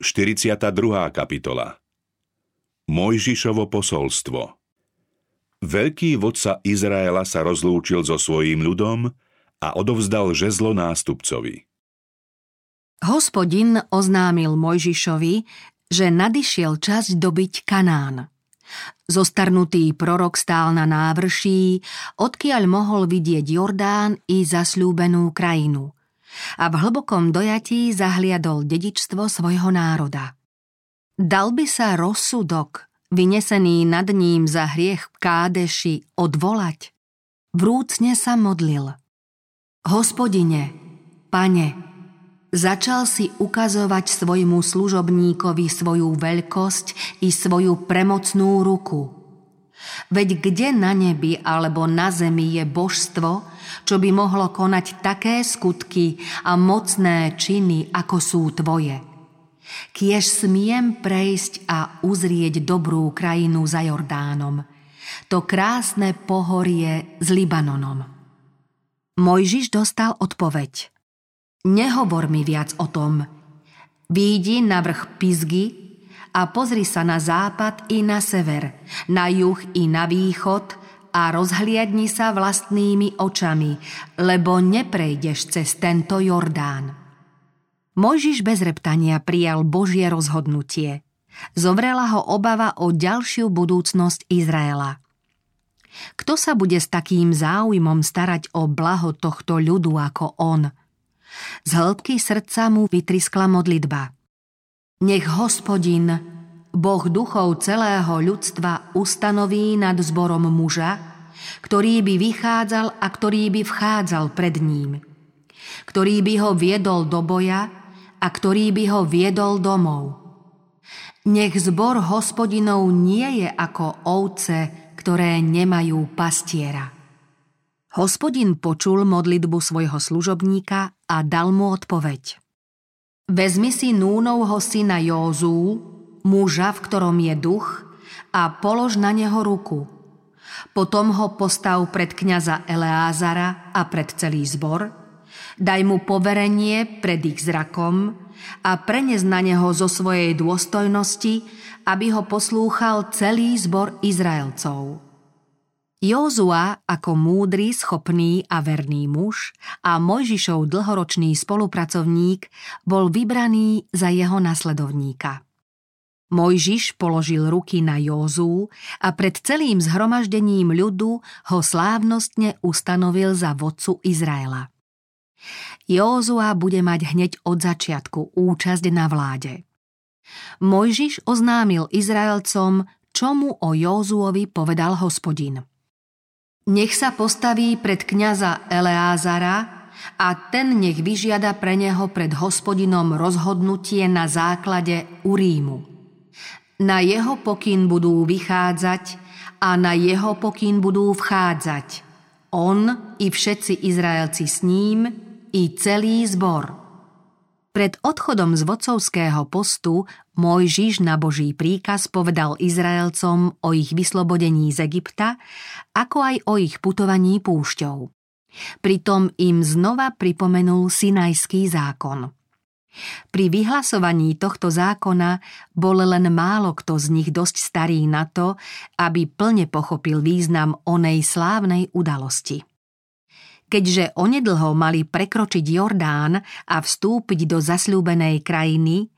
42. kapitola Mojžišovo posolstvo Veľký vodca Izraela sa rozlúčil so svojím ľudom a odovzdal žezlo nástupcovi. Hospodin oznámil Mojžišovi, že nadišiel čas dobiť Kanán. Zostarnutý prorok stál na návrší, odkiaľ mohol vidieť Jordán i zasľúbenú krajinu – a v hlbokom dojatí zahliadol dedičstvo svojho národa. Dal by sa rozsudok, vynesený nad ním za hriech Kádeši, odvolať? Vrúcne sa modlil. Hospodine, pane, začal si ukazovať svojmu služobníkovi svoju veľkosť i svoju premocnú ruku – Veď kde na nebi alebo na zemi je božstvo, čo by mohlo konať také skutky a mocné činy, ako sú tvoje? Kiež smiem prejsť a uzrieť dobrú krajinu za Jordánom, to krásne pohorie s Libanonom. Mojžiš dostal odpoveď. Nehovor mi viac o tom. Výjdi na vrch Pizgy a pozri sa na západ i na sever, na juh i na východ a rozhliadni sa vlastnými očami, lebo neprejdeš cez tento Jordán. Mojžiš bez reptania prijal Božie rozhodnutie. Zovrela ho obava o ďalšiu budúcnosť Izraela. Kto sa bude s takým záujmom starať o blaho tohto ľudu ako on? Z hĺbky srdca mu vytriskla modlitba – nech hospodin, Boh duchov celého ľudstva, ustanoví nad zborom muža, ktorý by vychádzal a ktorý by vchádzal pred ním, ktorý by ho viedol do boja a ktorý by ho viedol domov. Nech zbor hospodinov nie je ako ovce, ktoré nemajú pastiera. Hospodin počul modlitbu svojho služobníka a dal mu odpoveď. Vezmi si Núnovho syna Józú, muža, v ktorom je duch, a polož na neho ruku. Potom ho postav pred kňaza Eleázara a pred celý zbor, daj mu poverenie pred ich zrakom a prenes na neho zo svojej dôstojnosti, aby ho poslúchal celý zbor Izraelcov. Józua ako múdry, schopný a verný muž a Mojžišov dlhoročný spolupracovník bol vybraný za jeho nasledovníka. Mojžiš položil ruky na Józu a pred celým zhromaždením ľudu ho slávnostne ustanovil za vodcu Izraela. Józua bude mať hneď od začiatku účasť na vláde. Mojžiš oznámil Izraelcom, čomu o Józuovi povedal hospodin – nech sa postaví pred kňaza Eleázara a ten nech vyžiada pre neho pred hospodinom rozhodnutie na základe Urímu. Na jeho pokyn budú vychádzať a na jeho pokyn budú vchádzať. On i všetci Izraelci s ním, i celý zbor – pred odchodom z vodcovského postu Mojžiš na Boží príkaz povedal Izraelcom o ich vyslobodení z Egypta, ako aj o ich putovaní púšťou. Pritom im znova pripomenul Sinajský zákon. Pri vyhlasovaní tohto zákona bol len málo kto z nich dosť starý na to, aby plne pochopil význam onej slávnej udalosti. Keďže onedlho mali prekročiť Jordán a vstúpiť do zasľúbenej krajiny,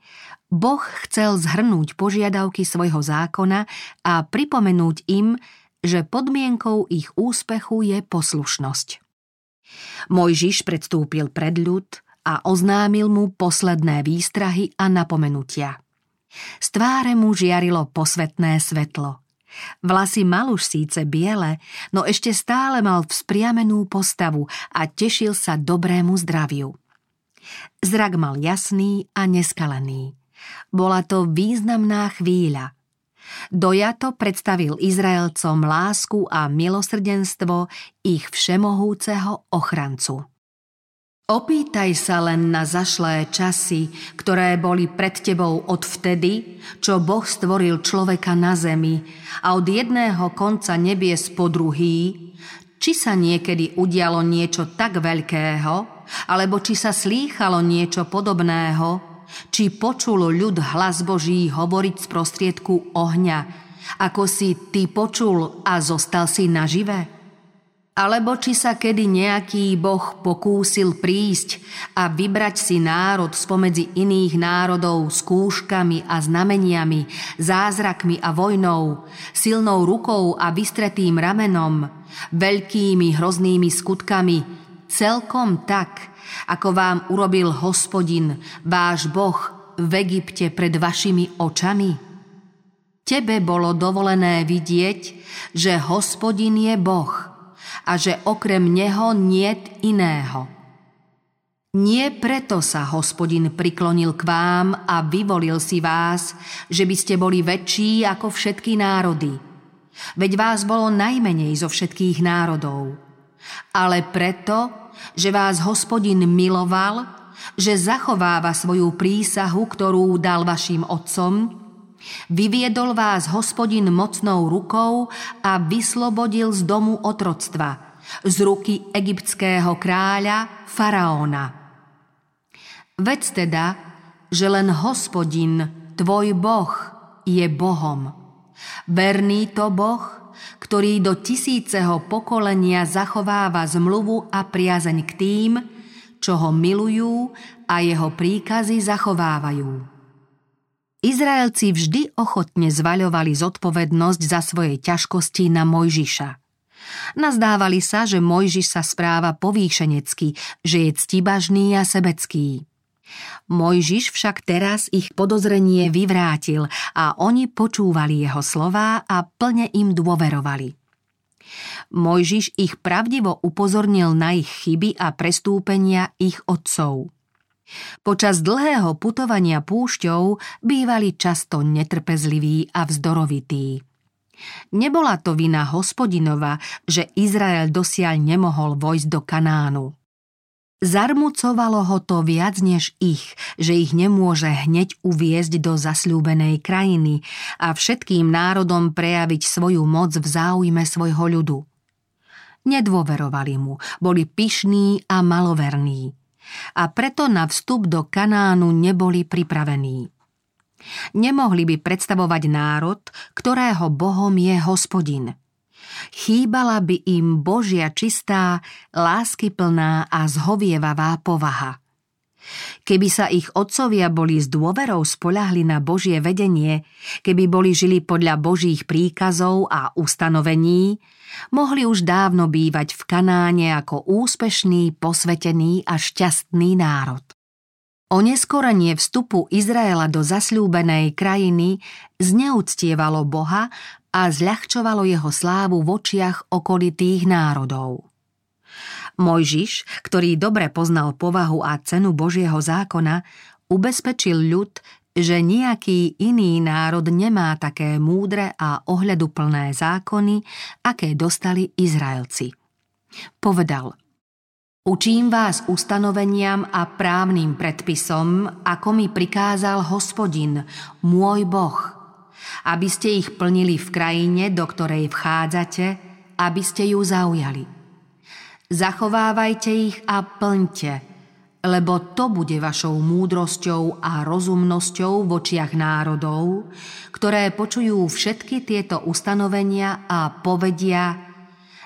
Boh chcel zhrnúť požiadavky svojho zákona a pripomenúť im, že podmienkou ich úspechu je poslušnosť. Mojžiš predstúpil pred ľud a oznámil mu posledné výstrahy a napomenutia. Z tváre mu žiarilo posvetné svetlo – Vlasy mal už síce biele, no ešte stále mal vzpriamenú postavu a tešil sa dobrému zdraviu. Zrak mal jasný a neskalený. Bola to významná chvíľa. Dojato predstavil Izraelcom lásku a milosrdenstvo ich všemohúceho ochrancu. Opýtaj sa len na zašlé časy, ktoré boli pred tebou od vtedy, čo Boh stvoril človeka na zemi a od jedného konca nebies po druhý, či sa niekedy udialo niečo tak veľkého, alebo či sa slýchalo niečo podobného, či počul ľud hlas Boží hovoriť z prostriedku ohňa, ako si ty počul a zostal si nažive? Alebo či sa kedy nejaký boh pokúsil prísť a vybrať si národ spomedzi iných národov skúškami a znameniami, zázrakmi a vojnou, silnou rukou a vystretým ramenom, veľkými hroznými skutkami, celkom tak, ako vám urobil hospodin, váš boh, v Egypte pred vašimi očami? Tebe bolo dovolené vidieť, že hospodin je boh – a že okrem neho niet iného. Nie preto sa hospodin priklonil k vám a vyvolil si vás, že by ste boli väčší ako všetky národy. Veď vás bolo najmenej zo všetkých národov. Ale preto, že vás hospodin miloval, že zachováva svoju prísahu, ktorú dal vašim otcom, Vyviedol vás hospodin mocnou rukou a vyslobodil z domu otroctva, z ruky egyptského kráľa Faraóna. Vedz teda, že len hospodin, tvoj boh, je Bohom. Verný to Boh, ktorý do tisíceho pokolenia zachováva zmluvu a priazeň k tým, čo ho milujú a jeho príkazy zachovávajú. Izraelci vždy ochotne zvaľovali zodpovednosť za svoje ťažkosti na Mojžiša. Nazdávali sa, že Mojžiš sa správa povýšenecky, že je ctibažný a sebecký. Mojžiš však teraz ich podozrenie vyvrátil a oni počúvali jeho slová a plne im dôverovali. Mojžiš ich pravdivo upozornil na ich chyby a prestúpenia ich otcov. Počas dlhého putovania púšťou bývali často netrpezliví a vzdorovití. Nebola to vina hospodinova, že Izrael dosiaľ nemohol vojsť do Kanánu. Zarmucovalo ho to viac než ich, že ich nemôže hneď uviezť do zasľúbenej krajiny a všetkým národom prejaviť svoju moc v záujme svojho ľudu. Nedôverovali mu, boli pyšní a maloverní a preto na vstup do Kanánu neboli pripravení. Nemohli by predstavovať národ, ktorého Bohom je hospodin. Chýbala by im Božia čistá, láskyplná a zhovievavá povaha. Keby sa ich otcovia boli s dôverou spoľahli na Božie vedenie, keby boli žili podľa Božích príkazov a ustanovení, mohli už dávno bývať v Kanáne ako úspešný, posvetený a šťastný národ. Oneskorenie vstupu Izraela do zasľúbenej krajiny zneúctievalo Boha a zľahčovalo jeho slávu v očiach okolitých národov. Mojžiš, ktorý dobre poznal povahu a cenu Božieho zákona, ubezpečil ľud, že nejaký iný národ nemá také múdre a ohľaduplné zákony, aké dostali Izraelci. Povedal, Učím vás ustanoveniam a právnym predpisom, ako mi prikázal hospodin, môj Boh, aby ste ich plnili v krajine, do ktorej vchádzate, aby ste ju zaujali. Zachovávajte ich a plňte, lebo to bude vašou múdrosťou a rozumnosťou v očiach národov, ktoré počujú všetky tieto ustanovenia a povedia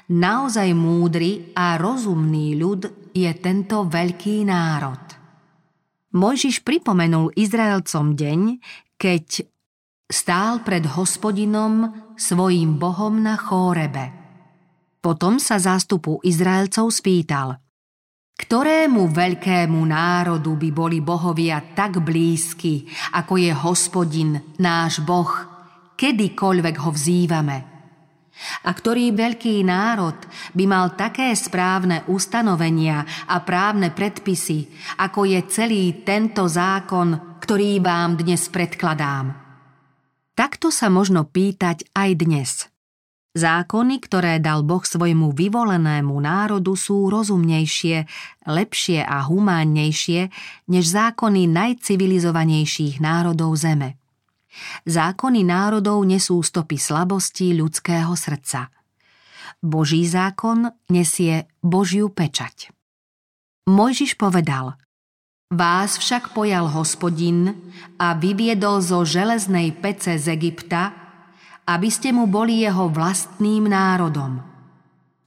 naozaj múdry a rozumný ľud je tento veľký národ. Mojžiš pripomenul Izraelcom deň, keď stál pred hospodinom svojim bohom na Chórebe. Potom sa zástupu Izraelcov spýtal, ktorému veľkému národu by boli bohovia tak blízky, ako je hospodin, náš boh, kedykoľvek ho vzývame. A ktorý veľký národ by mal také správne ustanovenia a právne predpisy, ako je celý tento zákon, ktorý vám dnes predkladám. Takto sa možno pýtať aj dnes – Zákony, ktoré dal Boh svojmu vyvolenému národu, sú rozumnejšie, lepšie a humánnejšie než zákony najcivilizovanejších národov Zeme. Zákony národov nesú stopy slabosti ľudského srdca. Boží zákon nesie Božiu pečať. Mojžiš povedal Vás však pojal hospodin a vyviedol zo železnej pece z Egypta, aby ste mu boli jeho vlastným národom.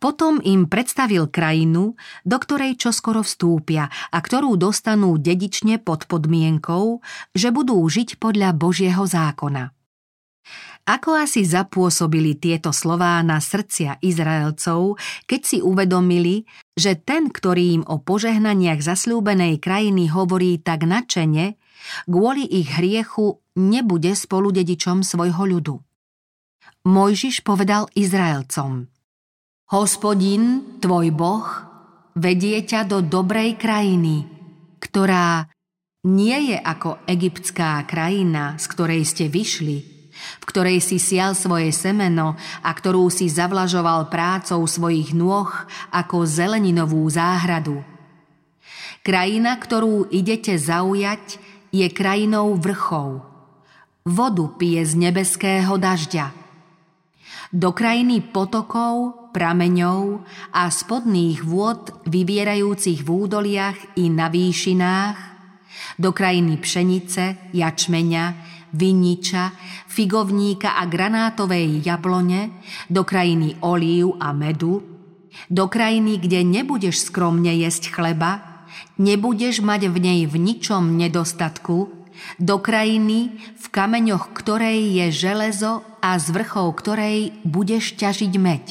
Potom im predstavil krajinu, do ktorej čoskoro vstúpia a ktorú dostanú dedične pod podmienkou, že budú žiť podľa Božieho zákona. Ako asi zapôsobili tieto slová na srdcia Izraelcov, keď si uvedomili, že ten, ktorý im o požehnaniach zasľúbenej krajiny hovorí tak načene, kvôli ich hriechu nebude spoludedičom svojho ľudu. Mojžiš povedal Izraelcom Hospodin, tvoj Boh, vedie ťa do dobrej krajiny, ktorá nie je ako egyptská krajina, z ktorej ste vyšli, v ktorej si sial svoje semeno a ktorú si zavlažoval prácou svojich nôh ako zeleninovú záhradu. Krajina, ktorú idete zaujať, je krajinou vrchov. Vodu pije z nebeského dažďa. Do krajiny potokov, prameňov a spodných vôd vyvierajúcich v údoliach i na výšinách, do krajiny pšenice, jačmeňa, viniča, figovníka a granátovej jablone, do krajiny olív a medu, do krajiny, kde nebudeš skromne jesť chleba, nebudeš mať v nej v ničom nedostatku, do krajiny, v kameňoch ktorej je železo a z vrchov ktorej budeš ťažiť meď.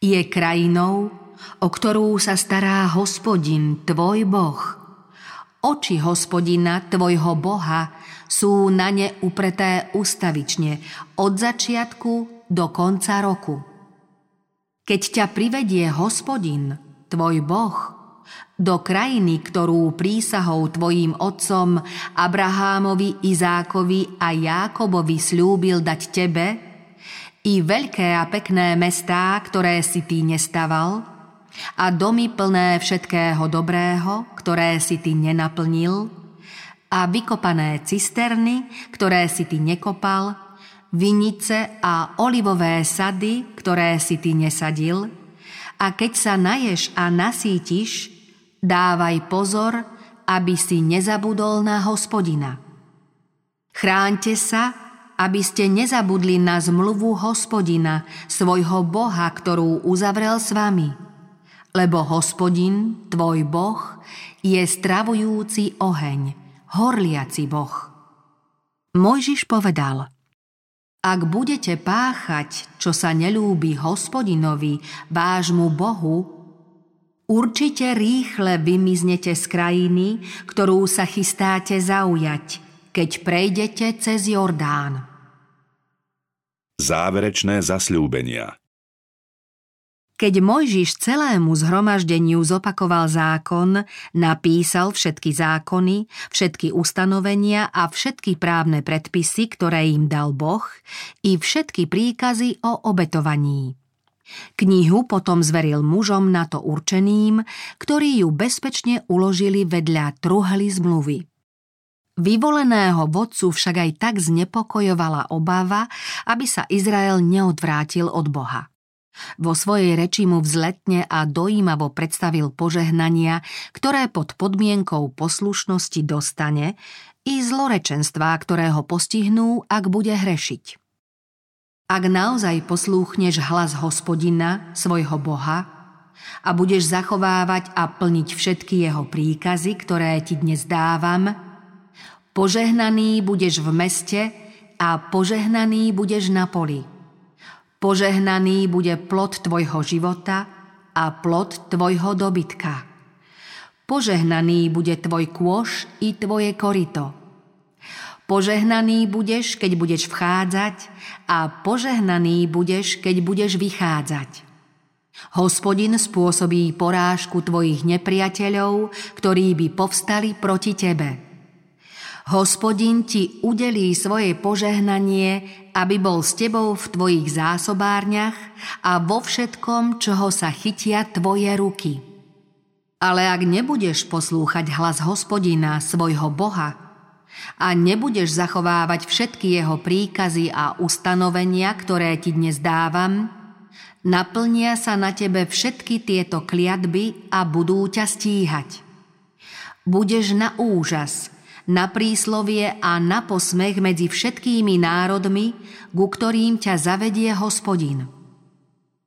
Je krajinou, o ktorú sa stará hospodin, tvoj boh. Oči hospodina, tvojho boha, sú na ne upreté ustavične od začiatku do konca roku. Keď ťa privedie hospodin, tvoj boh, do krajiny, ktorú prísahou tvojim otcom Abrahámovi, Izákovi a Jákobovi slúbil dať tebe, i veľké a pekné mestá, ktoré si ty nestaval, a domy plné všetkého dobrého, ktoré si ty nenaplnil, a vykopané cisterny, ktoré si ty nekopal, vinice a olivové sady, ktoré si ty nesadil, a keď sa naješ a nasítiš, dávaj pozor, aby si nezabudol na hospodina. Chráňte sa, aby ste nezabudli na zmluvu hospodina, svojho Boha, ktorú uzavrel s vami. Lebo hospodin, tvoj Boh, je stravujúci oheň, horliaci Boh. Mojžiš povedal, ak budete páchať, čo sa nelúbi hospodinovi, vášmu Bohu, určite rýchle vymiznete z krajiny, ktorú sa chystáte zaujať, keď prejdete cez Jordán. Záverečné zasľúbenia keď Mojžiš celému zhromaždeniu zopakoval zákon, napísal všetky zákony, všetky ustanovenia a všetky právne predpisy, ktoré im dal Boh, i všetky príkazy o obetovaní. Knihu potom zveril mužom na to určeným, ktorí ju bezpečne uložili vedľa truhly zmluvy. Vyvoleného vodcu však aj tak znepokojovala obava, aby sa Izrael neodvrátil od Boha. Vo svojej reči mu vzletne a dojímavo predstavil požehnania, ktoré pod podmienkou poslušnosti dostane, i zlorečenstvá, ktoré ho postihnú, ak bude hrešiť. Ak naozaj poslúchneš hlas hospodina, svojho Boha, a budeš zachovávať a plniť všetky jeho príkazy, ktoré ti dnes dávam, požehnaný budeš v meste a požehnaný budeš na poli. Požehnaný bude plod tvojho života a plod tvojho dobytka. Požehnaný bude tvoj kôš i tvoje korito. Požehnaný budeš, keď budeš vchádzať a požehnaný budeš, keď budeš vychádzať. Hospodin spôsobí porážku tvojich nepriateľov, ktorí by povstali proti tebe. Hospodin ti udelí svoje požehnanie, aby bol s tebou v tvojich zásobárniach a vo všetkom, čoho sa chytia tvoje ruky. Ale ak nebudeš poslúchať hlas hospodina, svojho Boha, a nebudeš zachovávať všetky jeho príkazy a ustanovenia, ktoré ti dnes dávam, naplnia sa na tebe všetky tieto kliatby a budú ťa stíhať. Budeš na úžas, na príslovie a na posmech medzi všetkými národmi, ku ktorým ťa zavedie hospodin.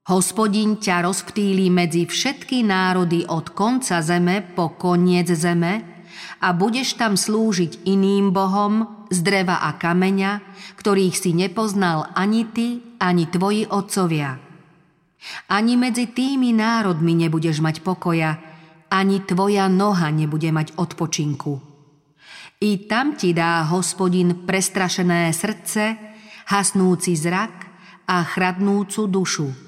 Hospodin ťa rozptýli medzi všetky národy od konca zeme po koniec zeme a budeš tam slúžiť iným bohom z dreva a kameňa, ktorých si nepoznal ani ty, ani tvoji otcovia. Ani medzi tými národmi nebudeš mať pokoja, ani tvoja noha nebude mať odpočinku. I tam ti dá hospodin prestrašené srdce, hasnúci zrak a chradnúcu dušu.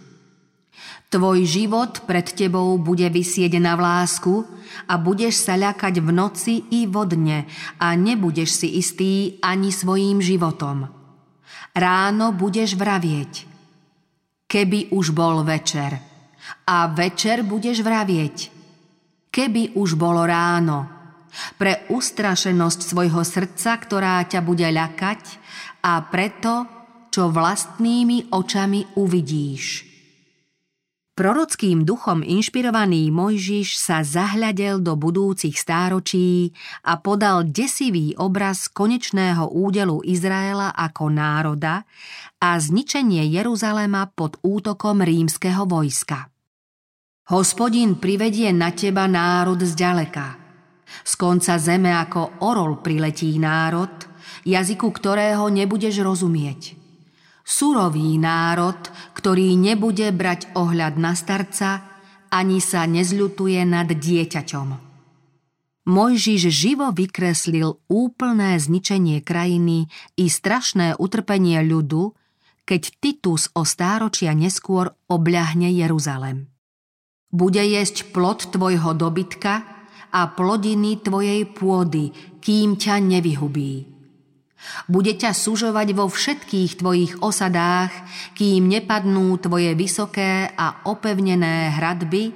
Tvoj život pred tebou bude vysieť na vlásku a budeš sa ľakať v noci i vodne a nebudeš si istý ani svojím životom. Ráno budeš vravieť, keby už bol večer. A večer budeš vravieť, keby už bolo ráno, pre ustrašenosť svojho srdca, ktorá ťa bude ľakať a preto, čo vlastnými očami uvidíš. Prorockým duchom inšpirovaný Mojžiš sa zahľadel do budúcich stáročí a podal desivý obraz konečného údelu Izraela ako národa a zničenie Jeruzalema pod útokom rímskeho vojska. Hospodin privedie na teba národ zďaleka. Z konca zeme ako orol priletí národ, jazyku ktorého nebudeš rozumieť. Surový národ, ktorý nebude brať ohľad na starca, ani sa nezľutuje nad dieťaťom. Mojžiš živo vykreslil úplné zničenie krajiny i strašné utrpenie ľudu, keď Titus o stáročia neskôr obľahne Jeruzalem. Bude jesť plod tvojho dobytka a plodiny tvojej pôdy, kým ťa nevyhubí. Bude ťa sužovať vo všetkých tvojich osadách, kým nepadnú tvoje vysoké a opevnené hradby,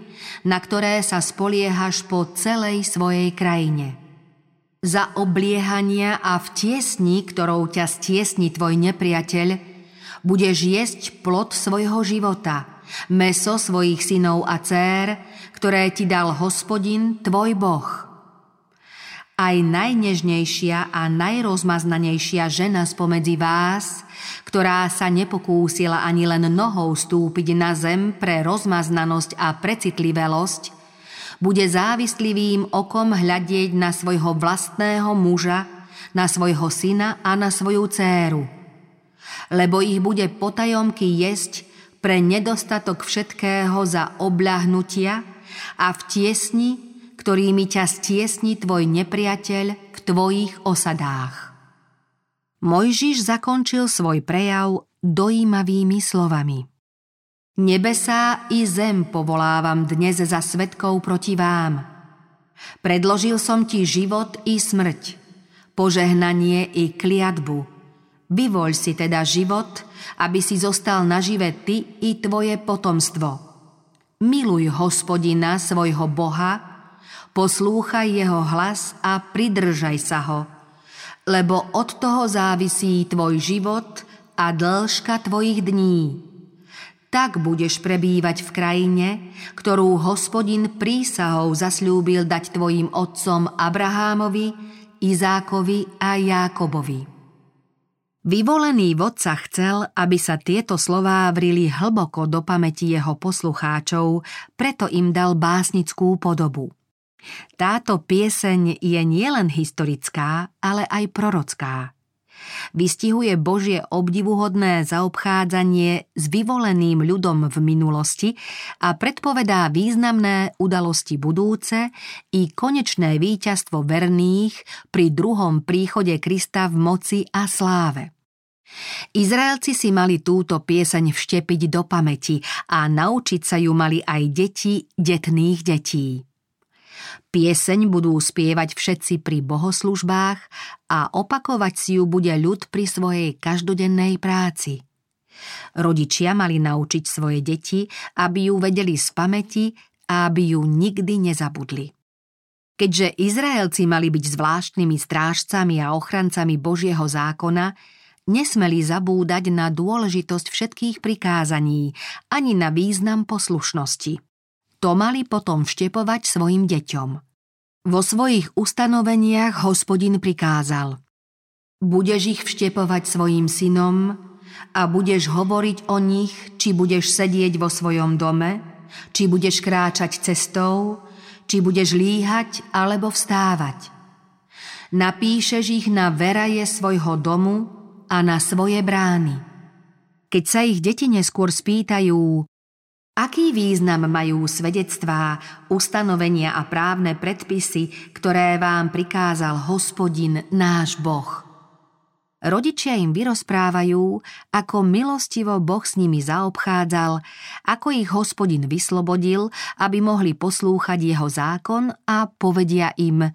na ktoré sa spoliehaš po celej svojej krajine. Za obliehania a v tiesni, ktorou ťa stiesni tvoj nepriateľ, budeš jesť plod svojho života – meso svojich synov a dcér, ktoré ti dal hospodin, tvoj Boh. Aj najnežnejšia a najrozmaznanejšia žena spomedzi vás, ktorá sa nepokúsila ani len nohou stúpiť na zem pre rozmaznanosť a precitlivosť, bude závislivým okom hľadieť na svojho vlastného muža, na svojho syna a na svoju dcéru. Lebo ich bude potajomky jesť pre nedostatok všetkého za obľahnutia a v tiesni, ktorými ťa stiesni tvoj nepriateľ v tvojich osadách. Mojžiš zakončil svoj prejav dojímavými slovami. Nebesá i zem povolávam dnes za svetkov proti vám. Predložil som ti život i smrť, požehnanie i kliatbu. Vyvoľ si teda život aby si zostal nažive ty i tvoje potomstvo. Miluj hospodina, svojho Boha, poslúchaj jeho hlas a pridržaj sa ho, lebo od toho závisí tvoj život a dĺžka tvojich dní. Tak budeš prebývať v krajine, ktorú hospodin prísahou zasľúbil dať tvojim otcom Abrahámovi, Izákovi a Jákobovi. Vyvolený vodca chcel, aby sa tieto slová vrili hlboko do pamäti jeho poslucháčov, preto im dal básnickú podobu. Táto pieseň je nielen historická, ale aj prorocká. Vystihuje Božie obdivuhodné zaobchádzanie s vyvoleným ľudom v minulosti a predpovedá významné udalosti budúce i konečné víťazstvo verných pri druhom príchode Krista v moci a sláve. Izraelci si mali túto pieseň vštepiť do pamäti a naučiť sa ju mali aj deti detných detí. Pieseň budú spievať všetci pri bohoslužbách a opakovať si ju bude ľud pri svojej každodennej práci. Rodičia mali naučiť svoje deti, aby ju vedeli z pamäti a aby ju nikdy nezabudli. Keďže Izraelci mali byť zvláštnymi strážcami a ochrancami Božieho zákona, nesmeli zabúdať na dôležitosť všetkých prikázaní ani na význam poslušnosti. To mali potom vštepovať svojim deťom. Vo svojich ustanoveniach hospodin prikázal Budeš ich vštepovať svojim synom a budeš hovoriť o nich, či budeš sedieť vo svojom dome, či budeš kráčať cestou, či budeš líhať alebo vstávať. Napíšeš ich na veraje svojho domu a na svoje brány. Keď sa ich deti neskôr spýtajú, Aký význam majú svedectvá, ustanovenia a právne predpisy, ktoré vám prikázal hospodin náš Boh? Rodičia im vyrozprávajú, ako milostivo Boh s nimi zaobchádzal, ako ich hospodin vyslobodil, aby mohli poslúchať jeho zákon a povedia im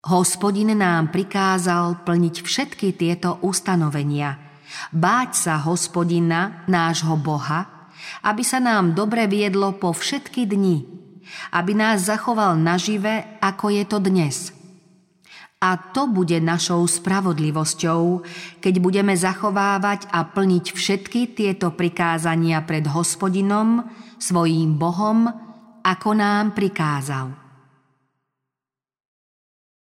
Hospodin nám prikázal plniť všetky tieto ustanovenia, báť sa hospodina, nášho Boha, aby sa nám dobre viedlo po všetky dni, aby nás zachoval nažive, ako je to dnes. A to bude našou spravodlivosťou, keď budeme zachovávať a plniť všetky tieto prikázania pred hospodinom, svojím Bohom, ako nám prikázal.